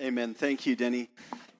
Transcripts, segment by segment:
Amen. Thank you, Denny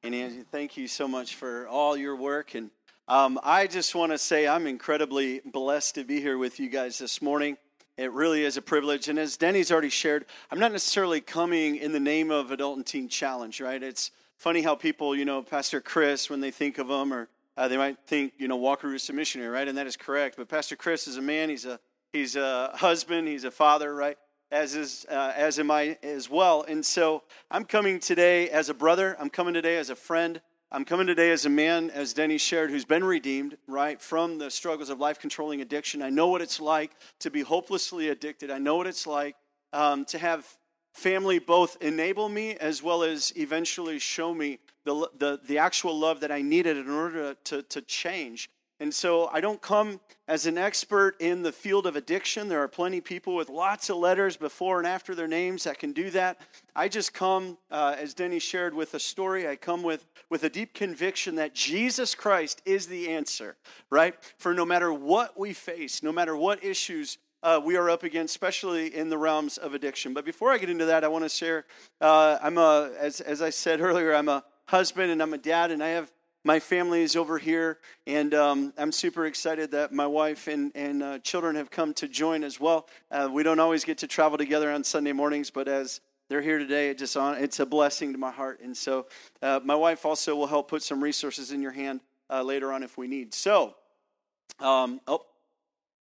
and Angie. Thank you so much for all your work. And um, I just want to say I'm incredibly blessed to be here with you guys this morning. It really is a privilege. And as Denny's already shared, I'm not necessarily coming in the name of Adult and Teen Challenge, right? It's funny how people, you know, Pastor Chris, when they think of him, or uh, they might think, you know, Walker is a missionary, right? And that is correct. But Pastor Chris is a man. He's a he's a husband. He's a father, right? As is uh, as am I as well. And so I'm coming today as a brother. I'm coming today as a friend. I'm coming today as a man, as Denny shared, who's been redeemed, right, from the struggles of life controlling addiction. I know what it's like to be hopelessly addicted. I know what it's like um, to have family both enable me as well as eventually show me the, the, the actual love that I needed in order to, to, to change. And so I don't come as an expert in the field of addiction. There are plenty of people with lots of letters before and after their names that can do that. I just come, uh, as Denny shared, with a story. I come with, with a deep conviction that Jesus Christ is the answer, right? For no matter what we face, no matter what issues uh, we are up against, especially in the realms of addiction. But before I get into that, I want to share uh, I'm a, as, as I said earlier, I'm a husband and I'm a dad, and I have my family is over here, and um, I'm super excited that my wife and, and uh, children have come to join as well. Uh, we don't always get to travel together on Sunday mornings, but as they're here today, it just on, it's a blessing to my heart. And so uh, my wife also will help put some resources in your hand uh, later on if we need. So, um, oh,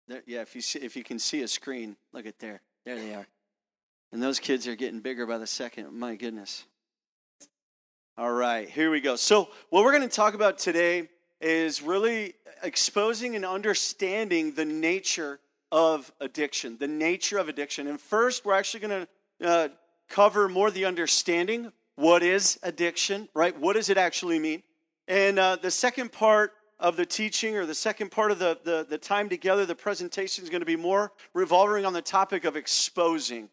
there, yeah, if you, see, if you can see a screen, look at there. There they are. And those kids are getting bigger by the second. My goodness. All right, here we go. So, what we're going to talk about today is really exposing and understanding the nature of addiction, the nature of addiction. And first, we're actually going to uh, cover more the understanding what is addiction, right? What does it actually mean? And uh, the second part of the teaching or the second part of the, the, the time together, the presentation is going to be more revolving on the topic of exposing.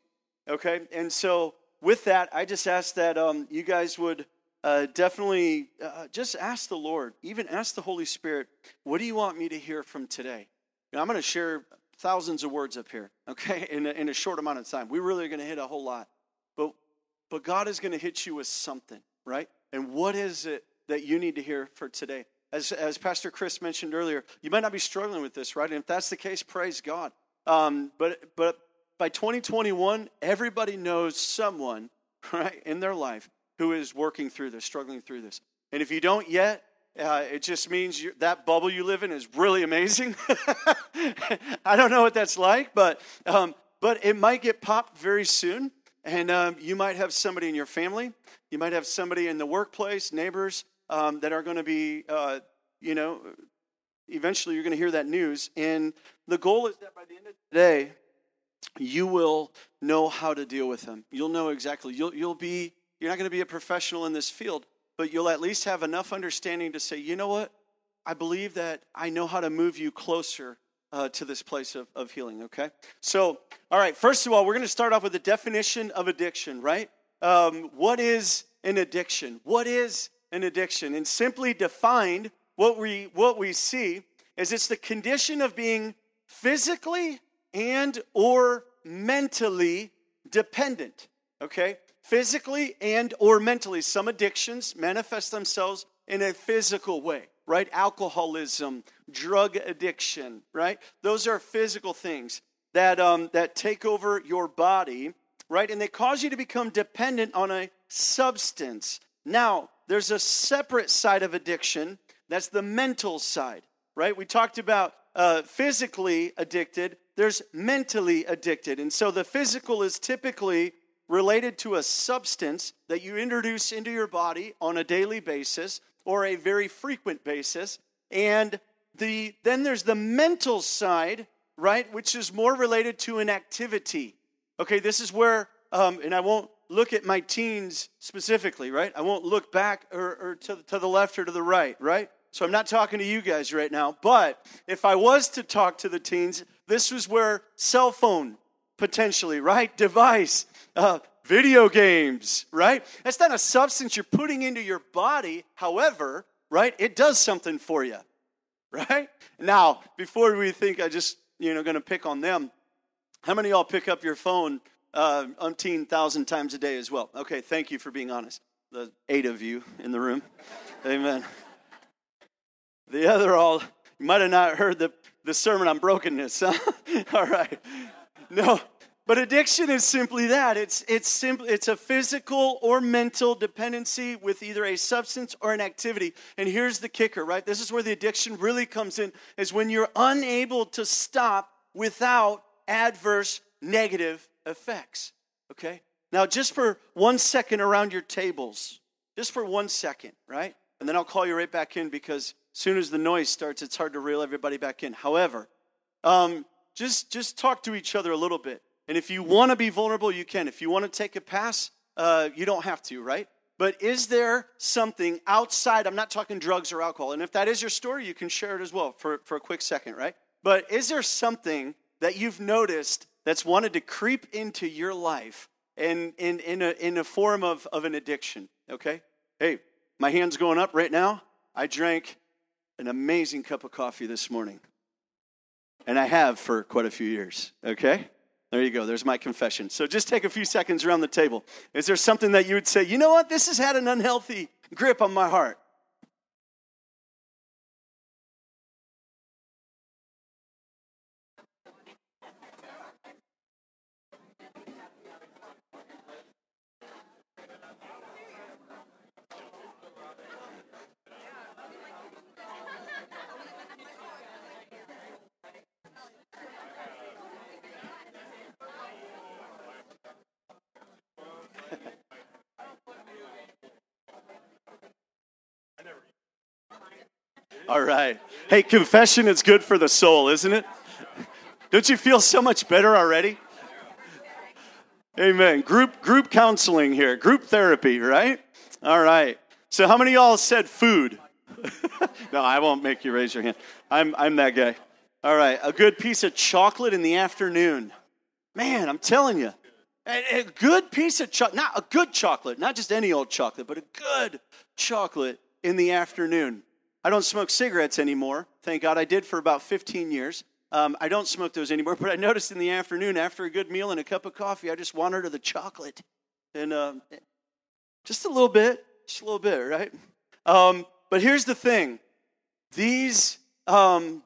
Okay? And so, with that, I just ask that um, you guys would uh, definitely uh, just ask the Lord, even ask the Holy Spirit, what do you want me to hear from today? I'm going to share thousands of words up here, okay, in a, in a short amount of time. We really are going to hit a whole lot. But, but God is going to hit you with something, right? And what is it that you need to hear for today? As, as Pastor Chris mentioned earlier, you might not be struggling with this, right? And if that's the case, praise God. Um, but, but by 2021, everybody knows someone, right, in their life who is working through this, struggling through this. And if you don't yet, uh, it just means that bubble you live in is really amazing. I don't know what that's like, but um, but it might get popped very soon, and um, you might have somebody in your family, you might have somebody in the workplace, neighbors um, that are going to be, uh, you know, eventually you're going to hear that news, and the goal is that by the end of the day, you will know how to deal with them. You'll know exactly. You'll you'll be you're not going to be a professional in this field, but you'll at least have enough understanding to say, you know what? I believe that I know how to move you closer uh, to this place of, of healing, okay? So, all right, first of all, we're going to start off with the definition of addiction, right? Um, what is an addiction? What is an addiction? And simply defined, what we, what we see is it's the condition of being physically and or mentally dependent okay physically and or mentally. Some addictions manifest themselves in a physical way right? Alcoholism drug addiction right? Those are physical things that um, that take over your body right? And they cause you to become dependent on a substance. Now there's a separate side of addiction. That's the mental side right? We talked about uh, physically addicted. There's mentally addicted. And so the physical is typically related to a substance that you introduce into your body on a daily basis or a very frequent basis. And the, then there's the mental side, right, which is more related to an activity. Okay, this is where, um, and I won't look at my teens specifically, right? I won't look back or, or to, to the left or to the right, right? So I'm not talking to you guys right now. But if I was to talk to the teens, this was where cell phone potentially, right? Device, uh, video games, right? That's not a substance you're putting into your body. However, right, it does something for you, right? Now, before we think I just, you know, to pick on them, how many y'all pick up your phone uh, umpteen thousand times a day as well? Okay, thank you for being honest. the eight of you in the room. Amen. The other all, you might have not heard the, the sermon on brokenness, huh? all right. No, but addiction is simply that. It's, it's, simply, it's a physical or mental dependency with either a substance or an activity. And here's the kicker, right? This is where the addiction really comes in, is when you're unable to stop without adverse negative effects. Okay? Now, just for one second around your tables, just for one second, right? And then I'll call you right back in because as soon as the noise starts, it's hard to reel everybody back in. However, um, just, just talk to each other a little bit. And if you want to be vulnerable, you can. If you want to take a pass, uh, you don't have to, right? But is there something outside? I'm not talking drugs or alcohol. And if that is your story, you can share it as well for, for a quick second, right? But is there something that you've noticed that's wanted to creep into your life in, in, in, a, in a form of, of an addiction? Okay? Hey, my hand's going up right now. I drank an amazing cup of coffee this morning. And I have for quite a few years, okay? There you go. There's my confession. So just take a few seconds around the table. Is there something that you would say, you know what? This has had an unhealthy grip on my heart? All right. Hey, confession is good for the soul, isn't it? Don't you feel so much better already? Amen. Group group counseling here, group therapy, right? All right. So how many y'all said food? no, I won't make you raise your hand. I'm I'm that guy. All right. A good piece of chocolate in the afternoon. Man, I'm telling you. A, a good piece of chocolate, not a good chocolate, not just any old chocolate, but a good chocolate in the afternoon. I don't smoke cigarettes anymore. Thank God I did for about 15 years. Um, I don't smoke those anymore, but I noticed in the afternoon, after a good meal and a cup of coffee, I just wandered to the chocolate. And uh, just a little bit, just a little bit, right? Um, but here's the thing these um,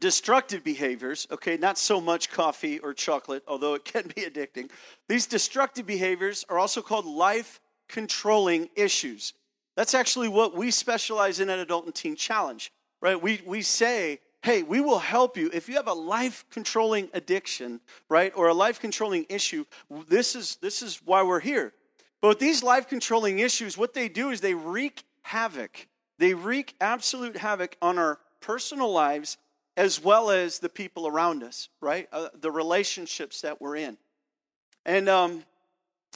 destructive behaviors, okay, not so much coffee or chocolate, although it can be addicting, these destructive behaviors are also called life controlling issues. That's actually what we specialize in at Adult and Teen Challenge, right? We, we say, hey, we will help you. If you have a life controlling addiction, right, or a life controlling issue, this is, this is why we're here. But these life controlling issues, what they do is they wreak havoc. They wreak absolute havoc on our personal lives as well as the people around us, right? Uh, the relationships that we're in. And um,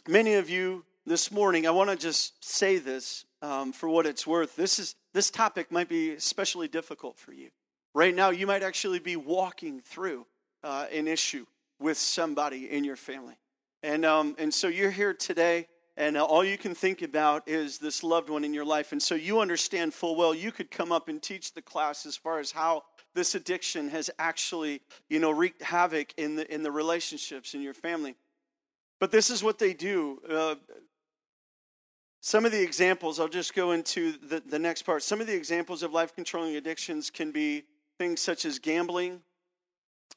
many of you this morning, I want to just say this um, for what it's worth. This is this topic might be especially difficult for you right now. You might actually be walking through uh, an issue with somebody in your family, and um, and so you're here today. And uh, all you can think about is this loved one in your life. And so you understand full well you could come up and teach the class as far as how this addiction has actually, you know, wreaked havoc in the in the relationships in your family. But this is what they do. Uh, some of the examples, I'll just go into the, the next part. Some of the examples of life controlling addictions can be things such as gambling,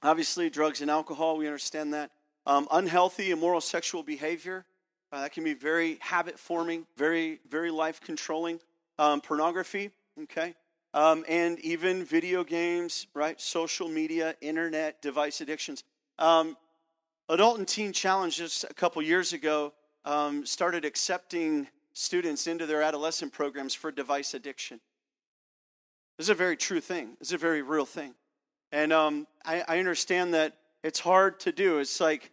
obviously, drugs and alcohol, we understand that. Um, unhealthy, immoral sexual behavior, uh, that can be very habit forming, very, very life controlling. Um, pornography, okay? Um, and even video games, right? Social media, internet, device addictions. Um, Adult and Teen Challenge just a couple years ago um, started accepting students into their adolescent programs for device addiction. This is a very true thing. Is a very real thing. And um, I, I, understand that it's hard to do. It's like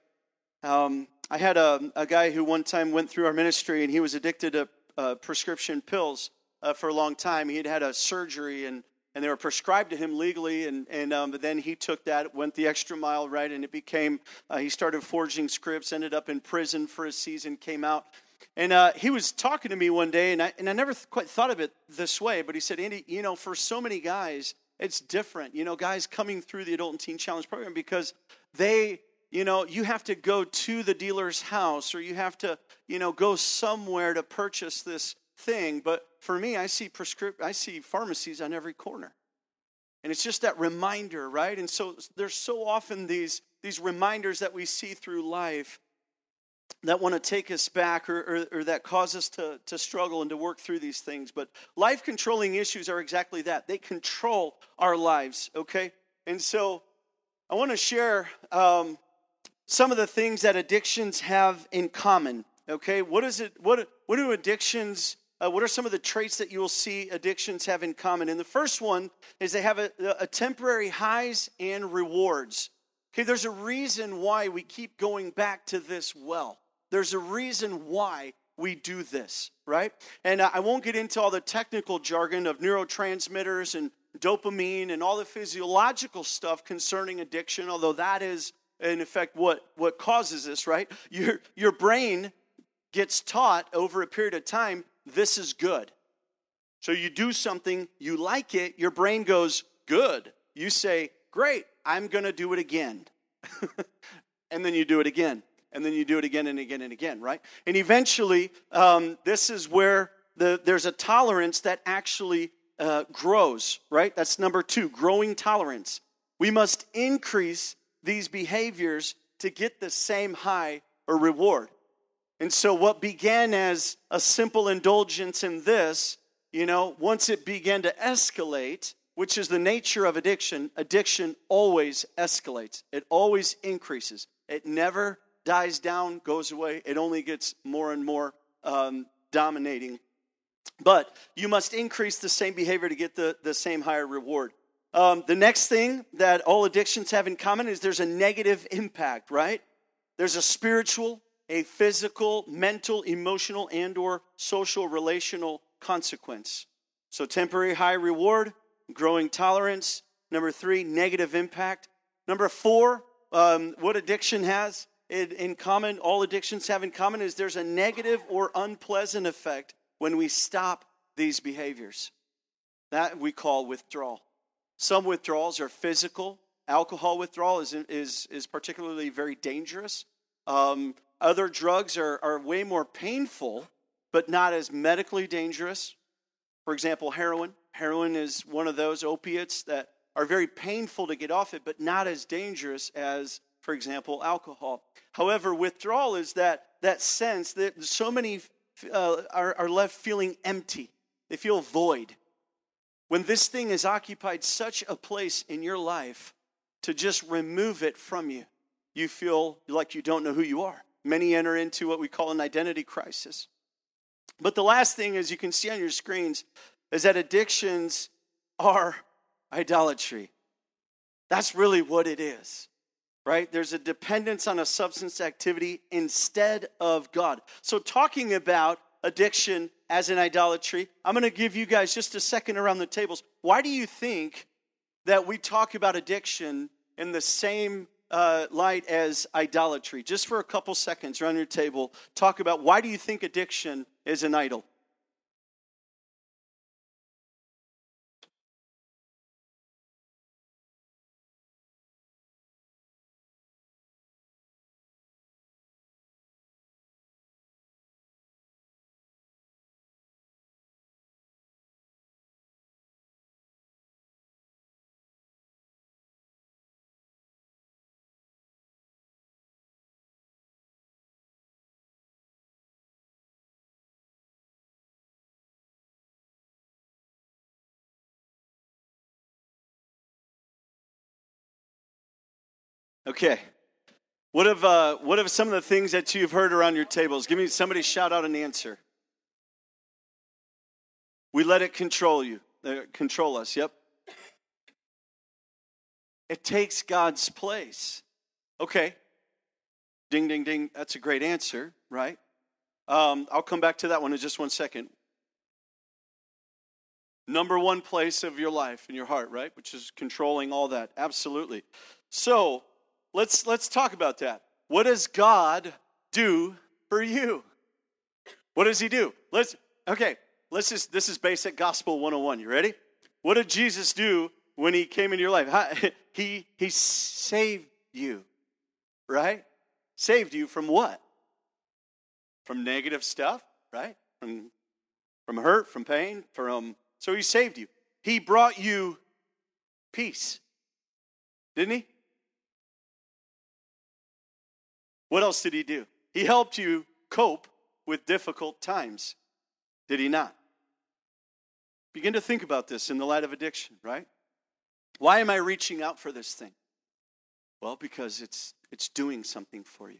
um, I had a, a, guy who one time went through our ministry and he was addicted to uh, prescription pills uh, for a long time. He had had a surgery and, and they were prescribed to him legally. And, and um, then he took that, went the extra mile, right? And it became, uh, he started forging scripts, ended up in prison for a season, came out. And uh, he was talking to me one day, and I, and I never th- quite thought of it this way, but he said, Andy, you know, for so many guys, it's different. You know, guys coming through the Adult and Teen Challenge program because they you know, you have to go to the dealer's house or you have to, you know, go somewhere to purchase this thing. But for me, I see prescript I see pharmacies on every corner. And it's just that reminder, right? And so there's so often these, these reminders that we see through life that want to take us back or, or, or, that cause us to, to struggle and to work through these things. But life controlling issues are exactly that. They control our lives, okay? And so I want to share um, some of the things that addictions have in common, okay? What is it, what, what do addictions uh, what are some of the traits that you will see addictions have in common? And the first one is they have a, a temporary highs and rewards. Okay, there's a reason why we keep going back to this well. There's a reason why we do this, right? And I won't get into all the technical jargon of neurotransmitters and dopamine and all the physiological stuff concerning addiction, although that is in effect what, what causes this, right? Your, your brain gets taught over a period of time this is good. So you do something, you like it, your brain goes, good. You say, great, I'm going to do it again. and then you do it again. And then you do it again and again and again, right? And eventually, um, this is where the, there's a tolerance that actually uh, grows, right? That's number two, growing tolerance. We must increase these behaviors to get the same high or reward. And so, what began as a simple indulgence in this, you know, once it began to escalate, which is the nature of addiction, addiction always escalates. It always increases. It never dies down, goes away. It only gets more and more um, dominating. But you must increase the same behavior to get the, the same higher reward. Um, the next thing that all addictions have in common is there's a negative impact, right? There's a spiritual, a physical, mental, emotional, and or social relational consequence. So temporary high reward, growing tolerance. Number three, negative impact. Number four, um, what addiction has in, in common, all addictions have in common is there's a negative or unpleasant effect when we stop these behaviors. That we call withdrawal. Some withdrawals are physical. Alcohol withdrawal is, is, is particularly very dangerous. Um, other drugs are, are way more painful, but not as medically dangerous. For example, heroin. Heroin is one of those opiates that are very painful to get off it, but not as dangerous as, for example, alcohol. However, withdrawal is that, that sense that so many uh, are, are left feeling empty, they feel void. When this thing has occupied such a place in your life, to just remove it from you, you feel like you don't know who you are. Many enter into what we call an identity crisis. But the last thing, as you can see on your screens, is that addictions are idolatry. That's really what it is, right? There's a dependence on a substance activity instead of God. So, talking about addiction as an idolatry, I'm going to give you guys just a second around the tables. Why do you think that we talk about addiction in the same uh, light as idolatry. Just for a couple seconds around your table, talk about why do you think addiction is an idol? Okay. What have, uh, what have some of the things that you've heard around your tables? Give me somebody shout out an answer. We let it control you, uh, control us. Yep. It takes God's place. Okay. Ding, ding, ding. That's a great answer, right? Um, I'll come back to that one in just one second. Number one place of your life in your heart, right? Which is controlling all that. Absolutely. So, let's let's talk about that. What does God do for you? What does he do? Let's okay, let's just this is basic gospel 101. You ready? What did Jesus do when he came into your life? he he saved you. right? Saved you from what? From negative stuff, right? From from hurt, from pain, from so he saved you. He brought you peace. Didn't he? What else did he do? He helped you cope with difficult times. Did he not? Begin to think about this in the light of addiction, right? Why am I reaching out for this thing? Well, because it's it's doing something for you.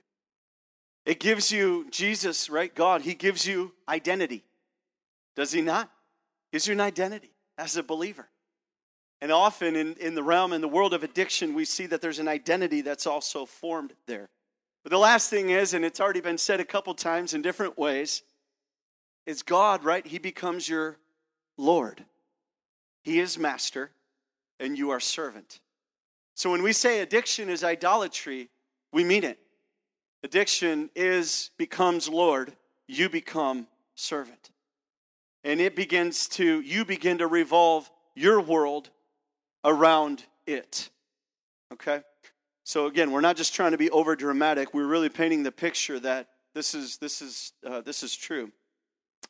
It gives you Jesus, right? God, he gives you identity. Does he not? Gives you an identity as a believer. And often in, in the realm, in the world of addiction, we see that there's an identity that's also formed there. But the last thing is, and it's already been said a couple times in different ways, is God, right? He becomes your Lord. He is master, and you are servant. So when we say addiction is idolatry, we mean it. Addiction is becomes Lord, you become servant. And it begins to, you begin to revolve your world around it. Okay? So again, we're not just trying to be over dramatic. We're really painting the picture that this is this is uh, this is true.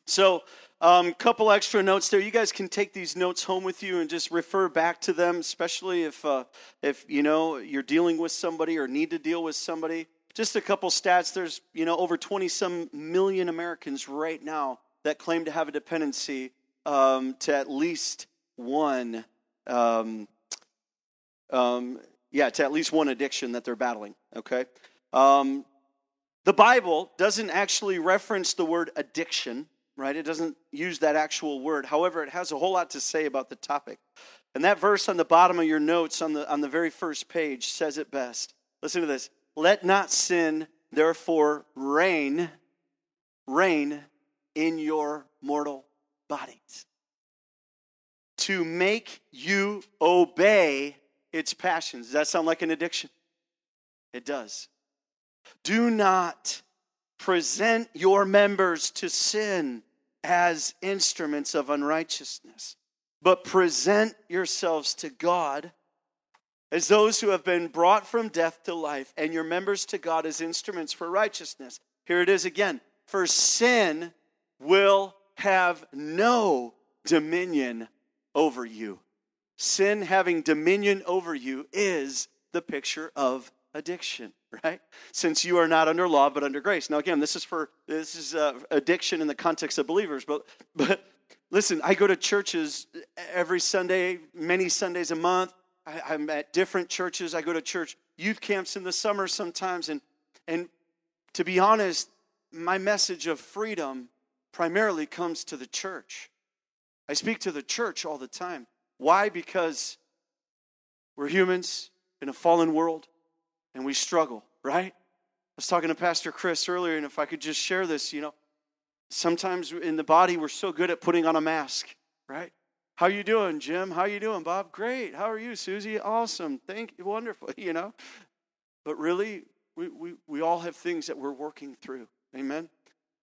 So, a um, couple extra notes there. You guys can take these notes home with you and just refer back to them, especially if uh, if you know you're dealing with somebody or need to deal with somebody. Just a couple stats. There's you know over 20 some million Americans right now that claim to have a dependency um, to at least one. Um, um, yeah, to at least one addiction that they're battling, okay? Um, the Bible doesn't actually reference the word addiction, right? It doesn't use that actual word. However, it has a whole lot to say about the topic. And that verse on the bottom of your notes on the, on the very first page says it best. Listen to this. Let not sin, therefore, reign, reign in your mortal bodies to make you obey its passions. Does that sound like an addiction? It does. Do not present your members to sin as instruments of unrighteousness, but present yourselves to God as those who have been brought from death to life, and your members to God as instruments for righteousness. Here it is again. For sin will have no dominion over you. Sin having dominion over you is the picture of addiction, right? Since you are not under law but under grace. Now again, this is for this is uh, addiction in the context of believers, but but listen, I go to churches every Sunday, many Sundays a month. I, I'm at different churches. I go to church youth camps in the summer sometimes, and and to be honest, my message of freedom primarily comes to the church. I speak to the church all the time. Why? Because we're humans in a fallen world and we struggle, right? I was talking to Pastor Chris earlier, and if I could just share this, you know, sometimes in the body we're so good at putting on a mask, right? How you doing, Jim? How you doing, Bob? Great. How are you, Susie? Awesome. Thank you. Wonderful, you know. But really, we, we, we all have things that we're working through. Amen.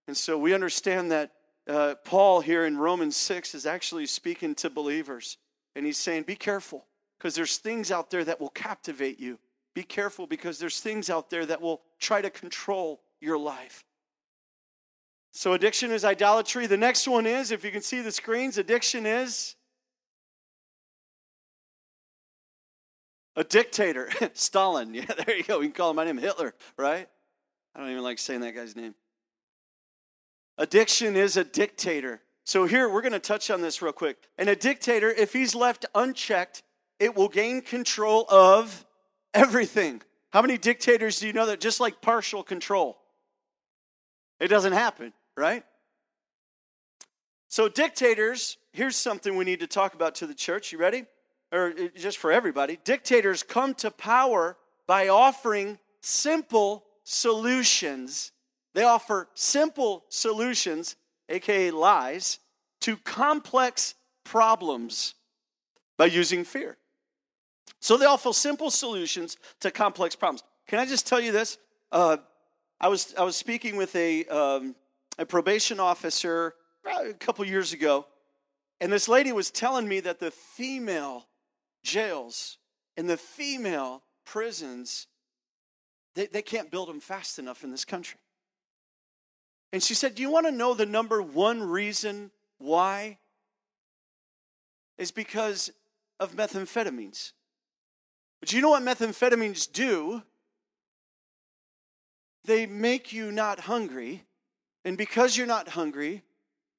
And so we understand that uh, Paul here in Romans 6 is actually speaking to believers. And he's saying, Be careful, because there's things out there that will captivate you. Be careful, because there's things out there that will try to control your life. So, addiction is idolatry. The next one is, if you can see the screens, addiction is a dictator. Stalin. Yeah, there you go. We can call him my name Hitler, right? I don't even like saying that guy's name. Addiction is a dictator. So, here we're going to touch on this real quick. And a dictator, if he's left unchecked, it will gain control of everything. How many dictators do you know that just like partial control? It doesn't happen, right? So, dictators, here's something we need to talk about to the church. You ready? Or uh, just for everybody. Dictators come to power by offering simple solutions. They offer simple solutions aka lies, to complex problems by using fear. So they offer simple solutions to complex problems. Can I just tell you this? Uh, I was I was speaking with a um, a probation officer a couple years ago, and this lady was telling me that the female jails and the female prisons They, they can't build them fast enough in this country. And she said, Do you want to know the number one reason why? Is because of methamphetamines. But you know what methamphetamines do? They make you not hungry. And because you're not hungry,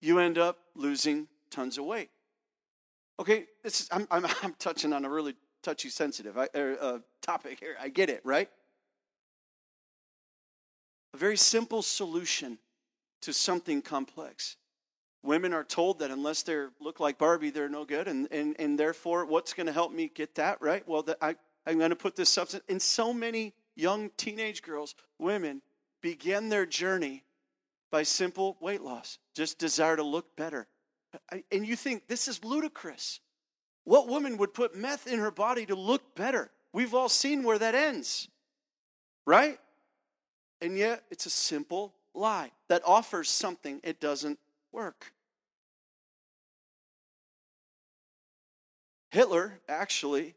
you end up losing tons of weight. Okay, this is, I'm, I'm, I'm touching on a really touchy, sensitive uh, topic here. I get it, right? A very simple solution to something complex. Women are told that unless they look like Barbie, they're no good, and, and, and therefore, what's going to help me get that right? Well, the, I, I'm going to put this substance. And so many young teenage girls, women, begin their journey by simple weight loss, just desire to look better. And you think this is ludicrous. What woman would put meth in her body to look better? We've all seen where that ends, right? And yet, it's a simple lie that offers something it doesn't work. Hitler actually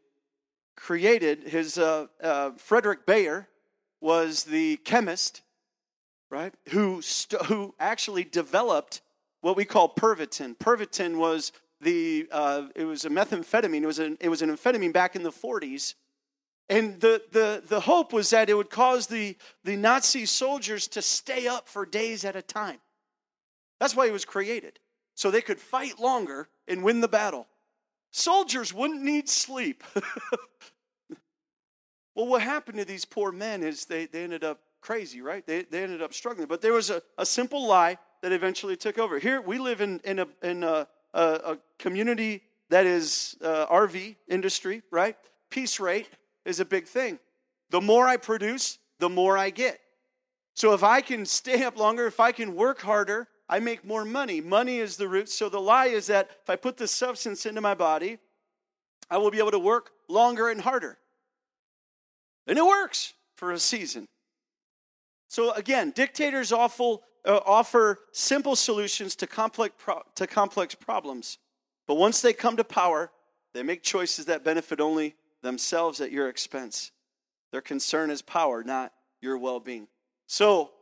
created his, uh, uh, Frederick Bayer was the chemist, right, who, st- who actually developed what we call Pervitin. Pervitin was the, uh, it was a methamphetamine, it was an, it was an amphetamine back in the 40s. And the, the, the hope was that it would cause the, the Nazi soldiers to stay up for days at a time. That's why it was created, so they could fight longer and win the battle. Soldiers wouldn't need sleep. well, what happened to these poor men is they, they ended up crazy, right? They, they ended up struggling. But there was a, a simple lie that eventually took over. Here, we live in, in, a, in a, a, a community that is uh, RV industry, right? Piece rate is a big thing. The more I produce, the more I get. So if I can stay up longer, if I can work harder, I make more money. Money is the root. So the lie is that if I put this substance into my body, I will be able to work longer and harder. And it works for a season. So again, dictators awful, uh, offer simple solutions to complex, pro- to complex problems. But once they come to power, they make choices that benefit only themselves at your expense. Their concern is power, not your well being. So,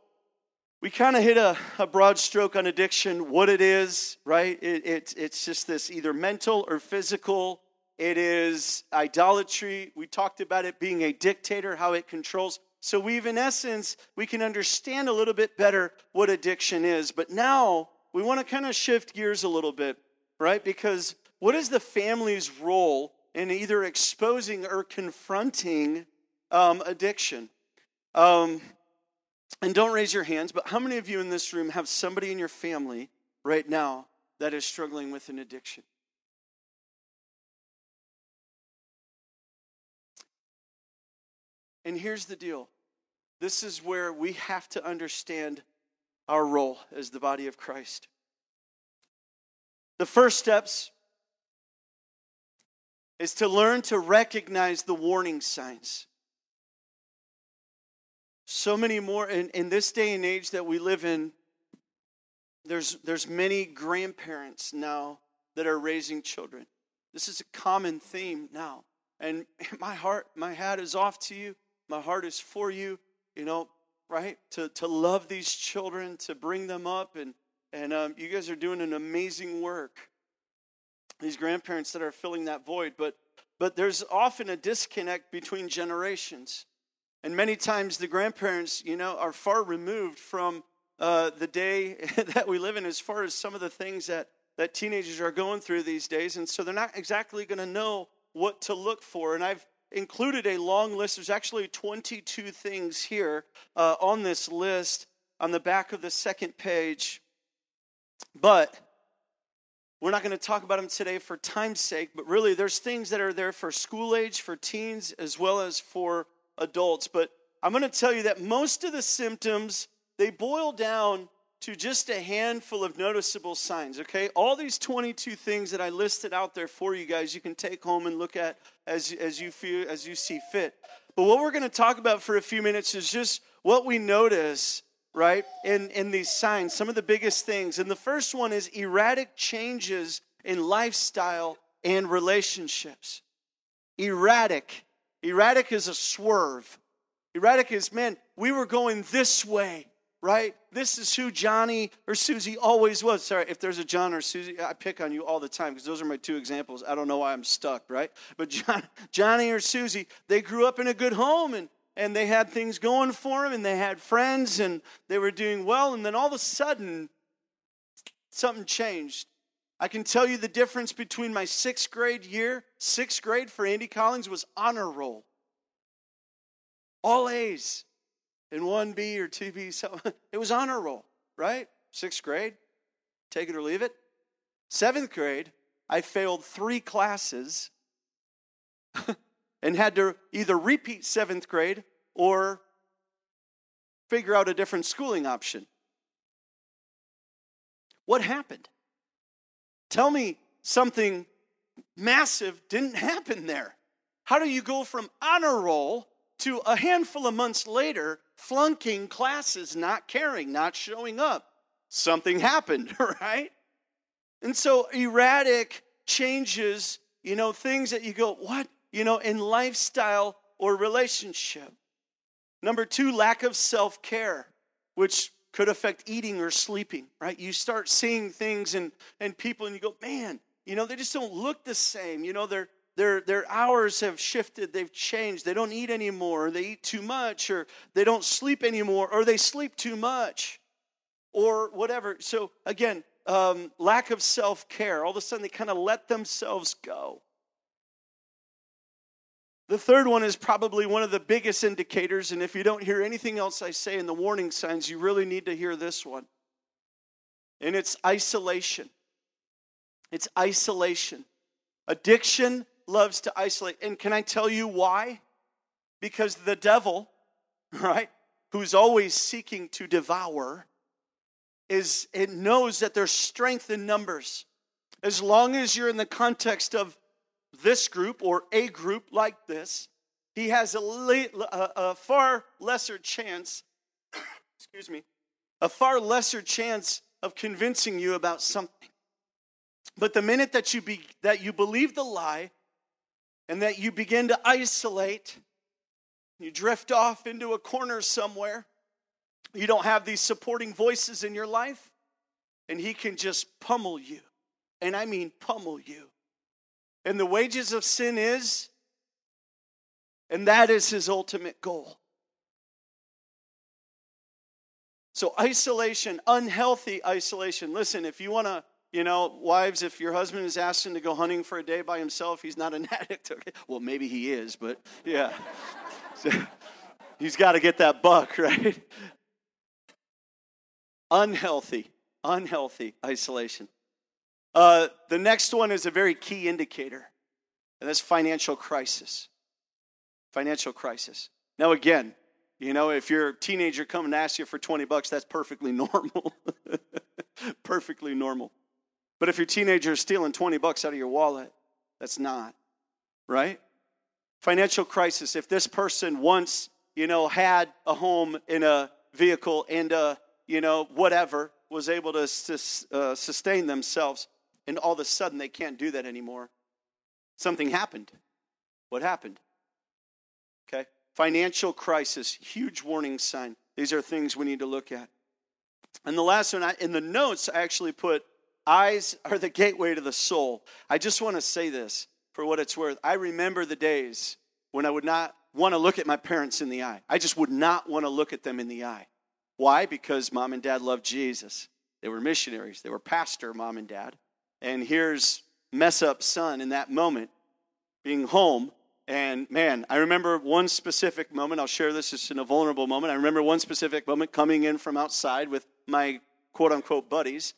we kind of hit a, a, broad stroke on addiction, what it is, right? It, it, it's just this either mental or physical. It is idolatry. We talked about it being a dictator, how it controls. So we've, in essence, we can understand a little bit better what addiction is. But now we want to kind of shift gears a little bit, right? Because what is the family's role in either exposing or confronting um, addiction. Um, and don't raise your hands, but how many of you in this room have somebody in your family right now that is struggling with an addiction? And here's the deal this is where we have to understand our role as the body of Christ. The first steps is to learn to recognize the warning signs. So many more in, in this day and age that we live in, there's, there's many grandparents now that are raising children. This is a common theme now. And my heart, my hat is off to you. My heart is for you, you know, right? To, to love these children, to bring them up. And, and um, you guys are doing an amazing work these grandparents that are filling that void but but there's often a disconnect between generations. And many times the grandparents you know are far removed from uh, the day that we live in as far as some of the things that that teenagers are going through these days. And so they're not exactly going to know what to look for. And i've included a long list. There's actually 22 things here uh, on this list on the back of the second page. But we're not going to talk about them today for time's sake, but really there's things that are there for school age, for teens, as well as for adults. But I'm going to tell you that most of the symptoms, they boil down to just a handful of noticeable signs, okay? All these 22 things that I listed out there for you guys, you can take home and look at as, as you feel as you see fit. But what we're going to talk about for a few minutes is just what we notice right? In, in these signs, some of the biggest things. And the first one is erratic changes in lifestyle and relationships. Erratic. Erratic is a swerve. Erratic is, man, we were going this way, right? This is who Johnny or Susie always was. Sorry, if there's a John or Susie, I pick on you all the time because those are my two examples. I don't know why I'm stuck, right? But John, Johnny or Susie, they grew up in a good home and and they had things going for them and they had friends and they were doing well and then all of a sudden something changed. I can tell you the difference between my sixth grade year sixth grade for andy collins was honor roll. All a's and 1b or 2b so it was honor roll right? Sixth grade take it or leave it. Seventh grade i failed three classes and had to either repeat seventh grade or figure out a different schooling option. What happened? Tell me something massive didn't happen there. How do you go from honor roll to a handful of months later flunking classes, not caring, not showing up? Something happened, right? And so erratic changes, you know, things that you go, what? You know, in lifestyle or relationship. Number two, lack of self care, which could affect eating or sleeping, right? You start seeing things and, and people and you go, man, you know, they just don't look the same. You know, their, their, their hours have shifted, they've changed. They don't eat anymore, or they eat too much, or they don't sleep anymore, or they sleep too much, or whatever. So, again, um, lack of self care. All of a sudden, they kind of let themselves go. The third one is probably one of the biggest indicators, and if you don't hear anything else I say in the warning signs, you really need to hear this one. And it's isolation. It's isolation. Addiction loves to isolate. And can I tell you why? Because the devil, right, who's always seeking to devour, is it knows that there's strength in numbers. As long as you're in the context of this group or a group like this, he has a, a, a far lesser chance, excuse me, a far lesser chance of convincing you about something. But the minute that you, be, that you believe the lie and that you begin to isolate, you drift off into a corner somewhere, you don't have these supporting voices in your life, and he can just pummel you. And I mean pummel you. And the wages of sin is, and that is his ultimate goal. So, isolation, unhealthy isolation. Listen, if you want to, you know, wives, if your husband is asking to go hunting for a day by himself, he's not an addict. Okay? Well, maybe he is, but yeah. he's got to get that buck, right? Unhealthy, unhealthy isolation. Uh, the next one is a very key indicator, and that's financial crisis. Financial crisis. Now, again, you know, if your teenager come and asks you for 20 bucks, that's perfectly normal. perfectly normal. But if your teenager is stealing 20 bucks out of your wallet, that's not, right? Financial crisis. If this person once, you know, had a home in a vehicle and, a, you know, whatever, was able to uh, sustain themselves, and all of a sudden they can't do that anymore. Something happened. What happened? Okay. Financial crisis, huge warning sign. These are things we need to look at. And the last one, in the notes, I actually put eyes are the gateway to the soul. I just want to say this for what it's worth. I remember the days when I would not want to look at my parents in the eye. I just would not want to look at them in the eye. Why? Because mom and dad loved Jesus. They were missionaries, they were pastor, mom and dad. And here's mess up son in that moment being home. And man, I remember one specific moment. I'll share this just in a vulnerable moment. I remember one specific moment coming in from outside with my quote unquote buddies.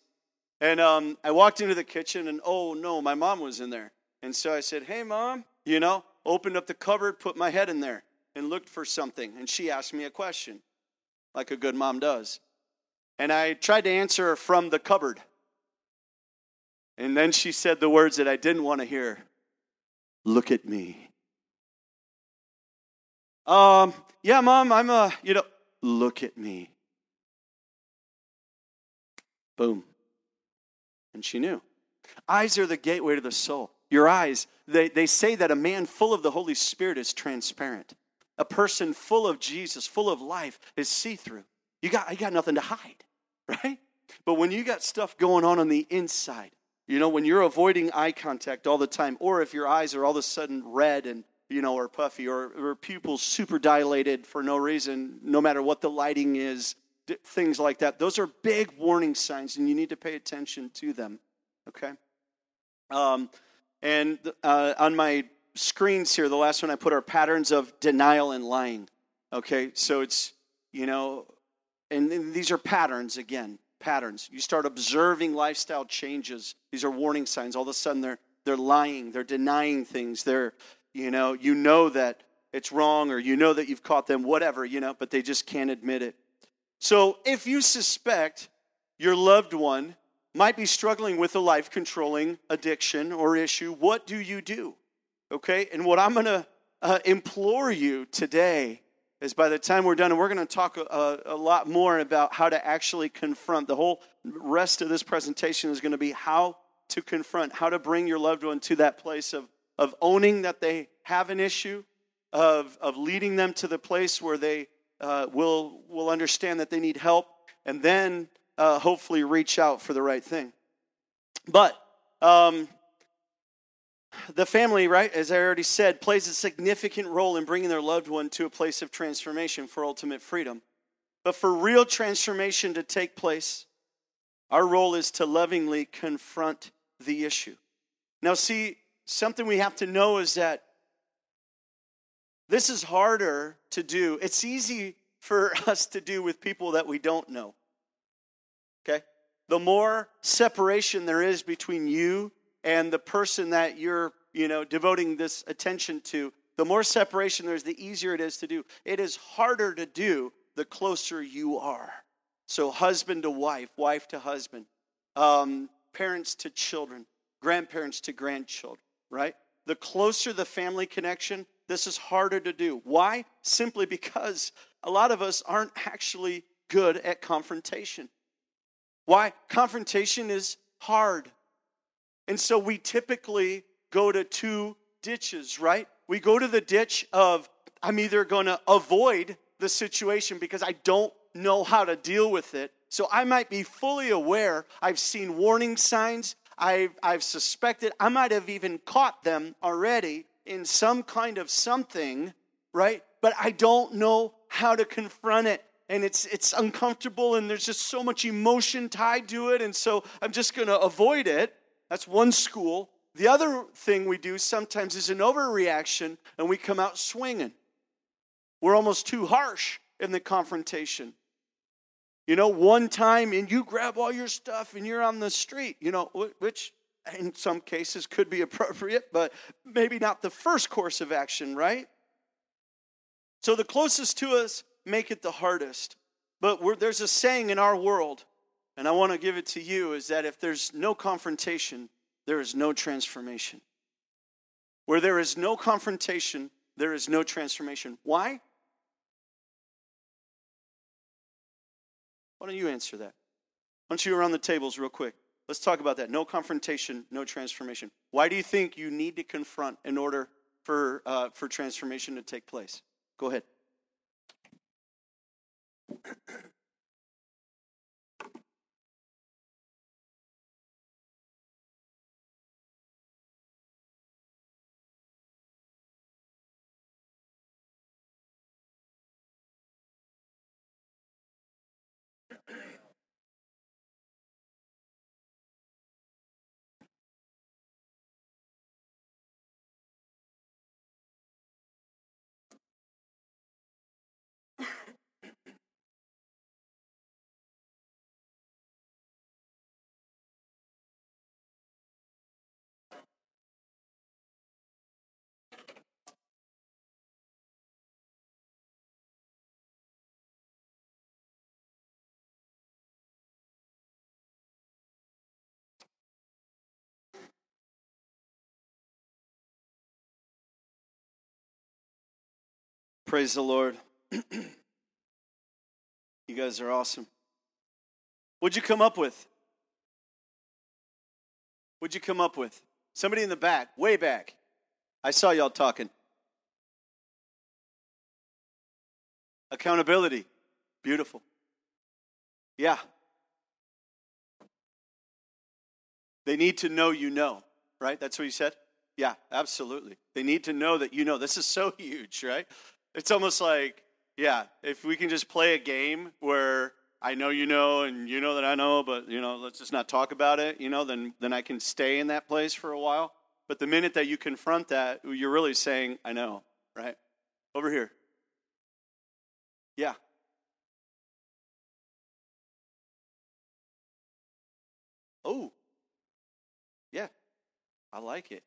And um, I walked into the kitchen, and oh no, my mom was in there. And so I said, Hey, mom, you know, opened up the cupboard, put my head in there, and looked for something. And she asked me a question, like a good mom does. And I tried to answer from the cupboard. And then she said the words that I didn't want to hear Look at me. Um, yeah, mom, I'm a, you know, look at me. Boom. And she knew. Eyes are the gateway to the soul. Your eyes, they, they say that a man full of the Holy Spirit is transparent. a person full of Jesus, full of life, is see through. You got, you got nothing to hide, right? But when you got stuff going on on the inside, you know, when you're avoiding eye contact all the time, or if your eyes are all of a sudden red and, you know, or puffy, or, or pupils super dilated for no reason, no matter what the lighting is, things like that, those are big warning signs, and you need to pay attention to them, okay? Um, and uh, on my screens here, the last one I put are patterns of denial and lying. Okay, so it's, you know, and these are patterns again, patterns. You start observing lifestyle changes. These are warning signs. All of a sudden they're they're lying, they're denying things. They're, you know, you know that it's wrong or you know that you've caught them, whatever, you know, but they just can't admit it. So if you suspect your loved one might be struggling with a life controlling addiction or issue, what do you do? Okay, and what I'm going to uh, implore you today is by the time we're done, and we're going to talk a, a, lot more about how to actually confront. The whole rest of this presentation is going to be how to confront, how to bring your loved one to that place of, of owning that they have an issue, of, of leading them to the place where they uh, will, will understand that they need help, and then uh, hopefully reach out for the right thing. But um, the family, right, as I already said, plays a significant role in bringing their loved one to a place of transformation for ultimate freedom. But for real transformation to take place, our role is to lovingly confront the issue. Now, see, something we have to know is that this is harder to do. It's easy for us to do with people that we don't know. Okay? The more separation there is between you and the person that you're, you know, devoting this attention to, the more separation there's, the easier it is to do. It is harder to do the closer you are. So, husband to wife, wife to husband, um, parents to children, grandparents to grandchildren, right? The closer the family connection, this is harder to do. Why? Simply because a lot of us aren't actually good at confrontation. Why? Confrontation is hard. And so we typically go to two ditches, right? We go to the ditch of, I'm either going to avoid the situation because I don't know how to deal with it. So I might be fully aware. I've seen warning signs. I've, I've suspected. I might have even caught them already in some kind of something, right? But I don't know how to confront it and it's it's uncomfortable and there's just so much emotion tied to it and so I'm just going to avoid it. That's one school. The other thing we do sometimes is an overreaction and we come out swinging. We're almost too harsh in the confrontation. You know, one time and you grab all your stuff and you're on the street, you know, which in some cases could be appropriate, but maybe not the first course of action, right? So the closest to us make it the hardest. But there's a saying in our world, and I want to give it to you, is that if there's no confrontation, there is no transformation. Where there is no confrontation, there is no transformation. Why? Why don't you answer that? Why don't you around the tables real quick? Let's talk about that. No confrontation, no transformation. Why do you think you need to confront in order for, uh, for transformation to take place? Go ahead. Praise the Lord. you guys are awesome. What'd you come up with? What'd you come up with? Somebody in the back, way back. I saw y'all talking. Accountability. Beautiful. Yeah. They need to know you know, right? That's what you said? Yeah, absolutely. They need to know that you know. This is so huge, right? It's almost like, yeah, if we can just play a game where I know you know and you know that I know, but you know, let's just not talk about it, you know, then then I can stay in that place for a while. But the minute that you confront that, you're really saying, I know, right? Over here. Yeah. Oh. Yeah. I like it.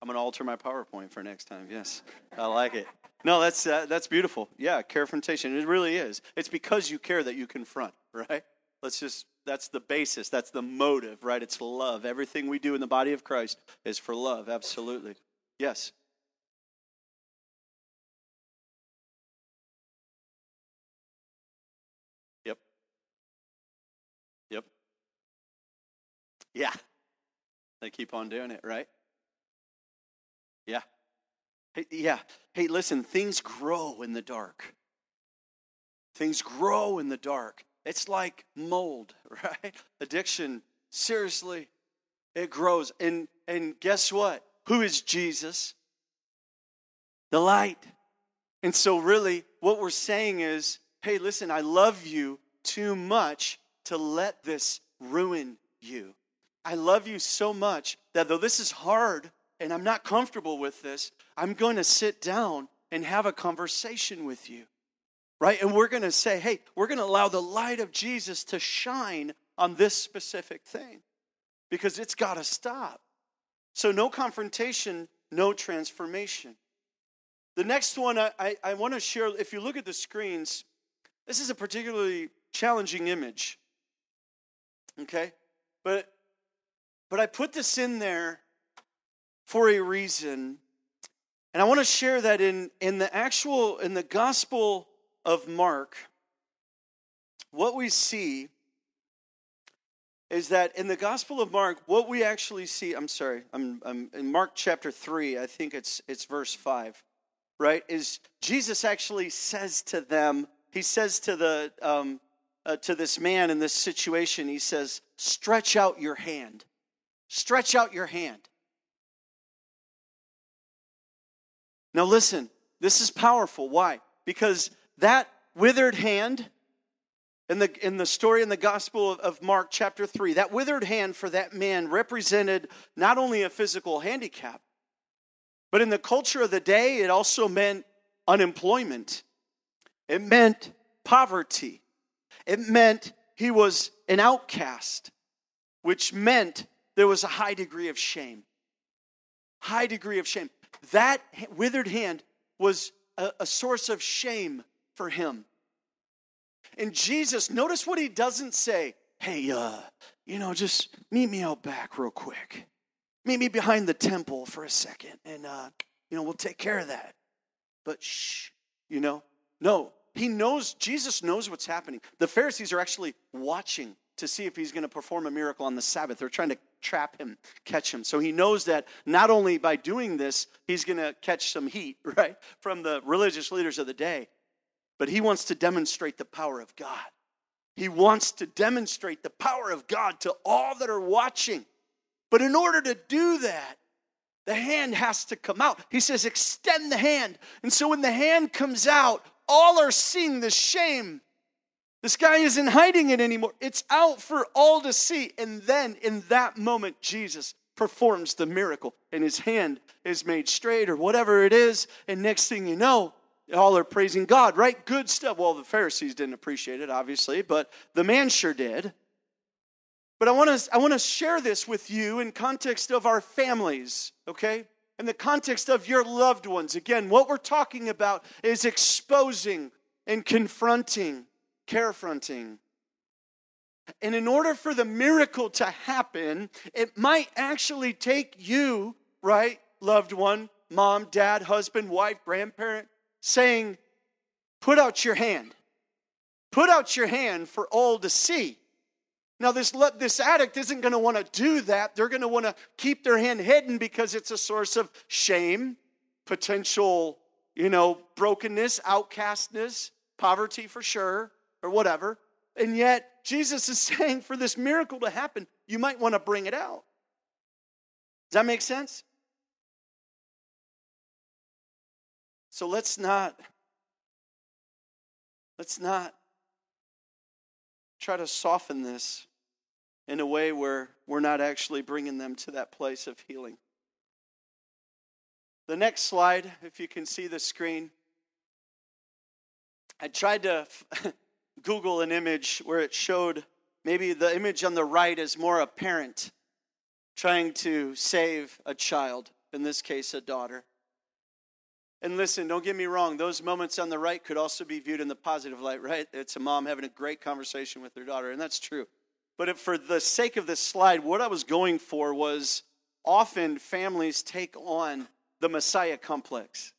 I'm going to alter my PowerPoint for next time. Yes. I like it. No, that's uh, that's beautiful. Yeah, care confrontation. It really is. It's because you care that you confront, right? Let's just that's the basis. That's the motive, right? It's love. Everything we do in the body of Christ is for love. Absolutely. Yes. Yep. Yep. Yeah. They keep on doing it, right? Hey, yeah. Hey, listen, things grow in the dark. Things grow in the dark. It's like mold, right? Addiction, seriously, it grows. And and guess what? Who is Jesus? The light. And so really what we're saying is, hey, listen, I love you too much to let this ruin you. I love you so much that though this is hard and I'm not comfortable with this, I'm going to sit down and have a conversation with you right? And we're going to say, hey, we're going to allow the light of Jesus to shine on this specific thing because it's got to stop. So, no confrontation, no transformation. The next one I, I, I want to share, if you look at the screens, this is a particularly challenging image. Okay? But but I put this in there for a reason. And I want to share that in, in the actual, in the gospel of Mark, what we see is that in the Gospel of Mark, what we actually see, I'm sorry, I'm, I'm in Mark chapter 3, I think it's, it's verse 5, right? Is Jesus actually says to them, he says to the, um, uh, to this man in this situation, he says, stretch out your hand. Stretch out your hand. Now listen, this is powerful. Why? Because that withered hand in the, in the story in the Gospel of, of Mark, chapter 3, that withered hand for that man represented not only a physical handicap, but in the culture of the day, it also meant unemployment. It meant poverty. It meant he was an outcast, which meant there was a high degree of shame. High degree of shame. That withered hand was a, a source of shame for him. And Jesus, notice what he doesn't say. Hey, uh, you know, just meet me out back real quick. Meet me behind the temple for a second, and uh, you know, we'll take care of that. But shh, you know, no, he knows, Jesus knows what's happening. The Pharisees are actually watching to see if he's going to perform a miracle on the Sabbath. They're trying to trap him, catch him. So he knows that not only by doing this, he's going to catch some heat, right, from the religious leaders of the day, but he wants to demonstrate the power of God. He wants to demonstrate the power of God to all that are watching. But in order to do that, the hand has to come out. He says, extend the hand. And so when the hand comes out, all are seeing the shame. This guy isn't hiding it anymore. It's out for all to see. And then in that moment, Jesus performs the miracle, and his hand is made straight or whatever it is. And next thing you know, all are praising God, right? Good stuff. Well, the Pharisees didn't appreciate it, obviously, but the man sure did. But I want to I want to share this with you in context of our families, okay? In the context of your loved ones. Again, what we're talking about is exposing and confronting, carefronting. And in order for the miracle to happen, it might actually take you, right, loved one, mom, dad, husband, wife, grandparent, saying, Put out your hand. Put out your hand for all to see. Now, this, this addict isn't going to want to do that. They're going to want to keep their hand hidden because it's a source of shame, potential, you know, brokenness, outcastness. poverty for sure, or whatever. And yet, Jesus is saying for this miracle to happen, you might want to bring it out. Does that make sense? So let's not let's not try to soften this in a way where we're not actually bringing them to that place of healing. The next slide, if you can see the screen, I tried to Google an image where it showed maybe the image on the right is more a parent trying to save a child, in this case, a daughter. And listen, don't get me wrong, those moments on the right could also be viewed in the positive light, right? It's a mom having a great conversation with their daughter, and that's true. But for the sake of this slide, what I was going for was often families take on the Messiah complex,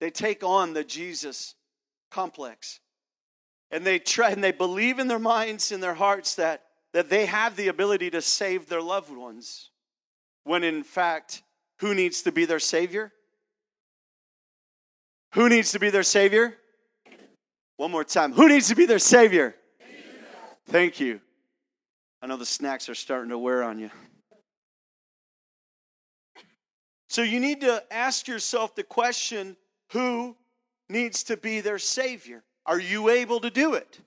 they take on the Jesus complex. And they try and they believe in their minds and their hearts that, that they have the ability to save their loved ones. When in fact, who needs to be their savior? Who needs to be their Savior? One more time. Who needs to be their Savior? Thank you. I know the snacks are starting to wear on you. So you need to ask yourself the question who needs to be their Savior? Are you able to do it?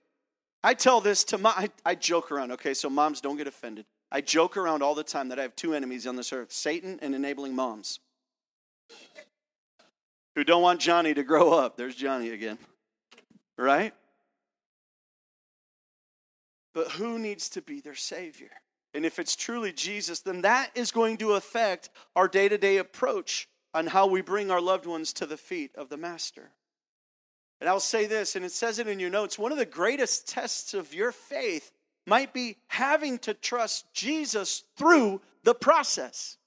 I tell this to my, I, I joke around, okay, so moms don't get offended. I joke around all the time that I have two enemies on this earth Satan and enabling moms who don't want Johnny to grow up. There's Johnny again. Right? But who needs to be their Savior? And if it's truly Jesus, then that is going to affect our day to day approach on how we bring our loved ones to the feet of the Master. And I'll say this, and it says it in your notes one of the greatest tests of your faith might be having to trust Jesus through the process.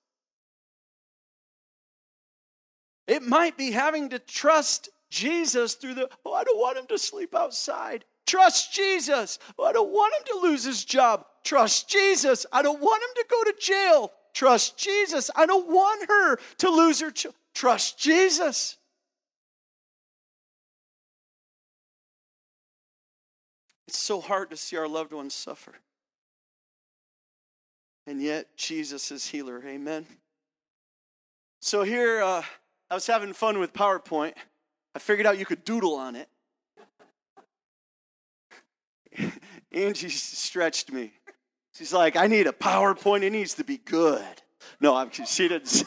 It might be having to trust Jesus through the, oh, I don't want him to sleep outside. Trust Jesus. Oh, I don't want him to lose his job. Trust Jesus. I don't want him to go to jail. Trust Jesus. I don't want her to lose her child. Trust Jesus. It's so hard to see our loved ones suffer. And yet, Jesus is healer. Amen. So, here, uh, I was having fun with PowerPoint. I figured out you could doodle on it. Angie stretched me. She's like, I need a PowerPoint. It needs to be good. No, I'm, she didn't.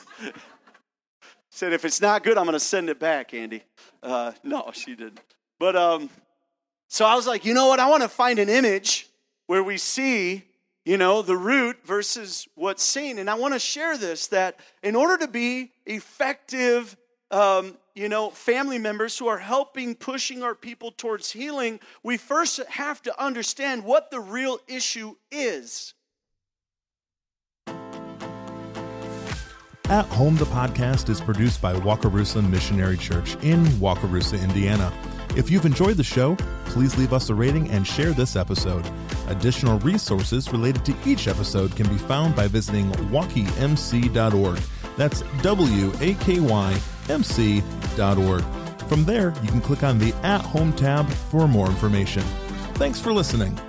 said, if it's not good, I'm going to send it back, Andy. Uh, no, she didn't. But um, so I was like, you know what? I want to find an image where we see you know, the root versus what's seen. And I want to share this that in order to be effective, um, you know, family members who are helping pushing our people towards healing, we first have to understand what the real issue is. At Home, the podcast is produced by Wakarusa Missionary Church in Wakarusa, Indiana. If you've enjoyed the show, please leave us a rating and share this episode. Additional resources related to each episode can be found by visiting wakymc.org. That's W A K Y M C.org. From there, you can click on the At Home tab for more information. Thanks for listening.